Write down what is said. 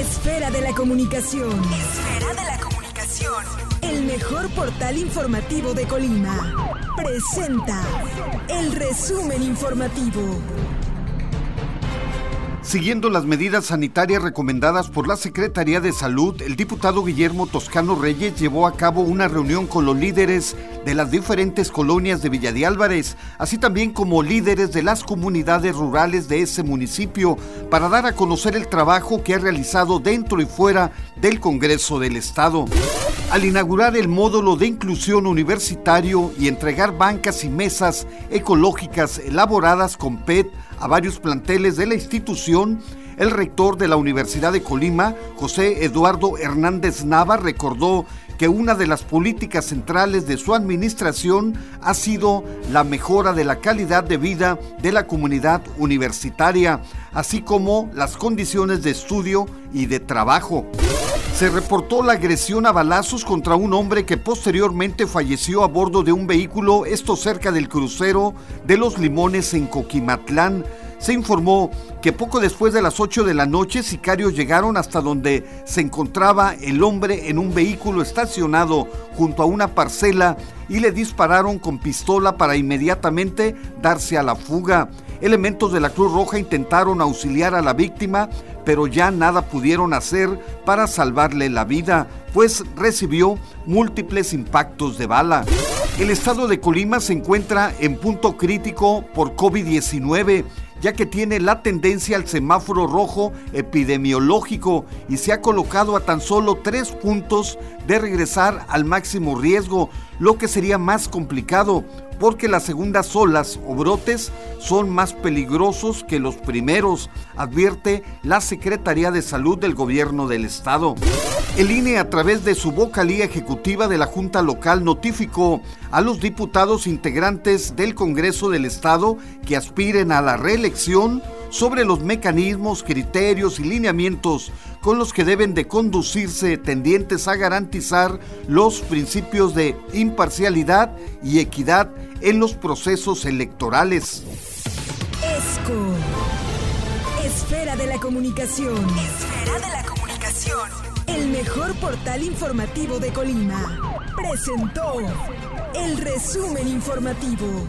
Esfera de la comunicación. Esfera de la comunicación. El mejor portal informativo de Colima. Presenta el resumen informativo. Siguiendo las medidas sanitarias recomendadas por la Secretaría de Salud, el diputado Guillermo Toscano Reyes llevó a cabo una reunión con los líderes de las diferentes colonias de Villa de Álvarez, así también como líderes de las comunidades rurales de ese municipio, para dar a conocer el trabajo que ha realizado dentro y fuera del Congreso del Estado. Al inaugurar el módulo de inclusión universitario y entregar bancas y mesas ecológicas elaboradas con PET a varios planteles de la institución, el rector de la Universidad de Colima, José Eduardo Hernández Nava, recordó que una de las políticas centrales de su administración ha sido la mejora de la calidad de vida de la comunidad universitaria, así como las condiciones de estudio y de trabajo. Se reportó la agresión a balazos contra un hombre que posteriormente falleció a bordo de un vehículo, esto cerca del crucero de los Limones en Coquimatlán. Se informó que poco después de las 8 de la noche, sicarios llegaron hasta donde se encontraba el hombre en un vehículo estacionado junto a una parcela y le dispararon con pistola para inmediatamente darse a la fuga. Elementos de la Cruz Roja intentaron auxiliar a la víctima, pero ya nada pudieron hacer para salvarle la vida, pues recibió múltiples impactos de bala. El estado de Colima se encuentra en punto crítico por COVID-19 ya que tiene la tendencia al semáforo rojo epidemiológico y se ha colocado a tan solo tres puntos de regresar al máximo riesgo, lo que sería más complicado porque las segundas olas o brotes son más peligrosos que los primeros, advierte la Secretaría de Salud del Gobierno del Estado. El INE a través de su vocalía ejecutiva de la Junta Local notificó a los diputados integrantes del Congreso del Estado que aspiren a la reelección sobre los mecanismos, criterios y lineamientos con los que deben de conducirse tendientes a garantizar los principios de imparcialidad y equidad en los procesos electorales. Esco. Esfera de la comunicación. Esfera de la comunicación. El mejor portal informativo de Colima. Presentó el resumen informativo.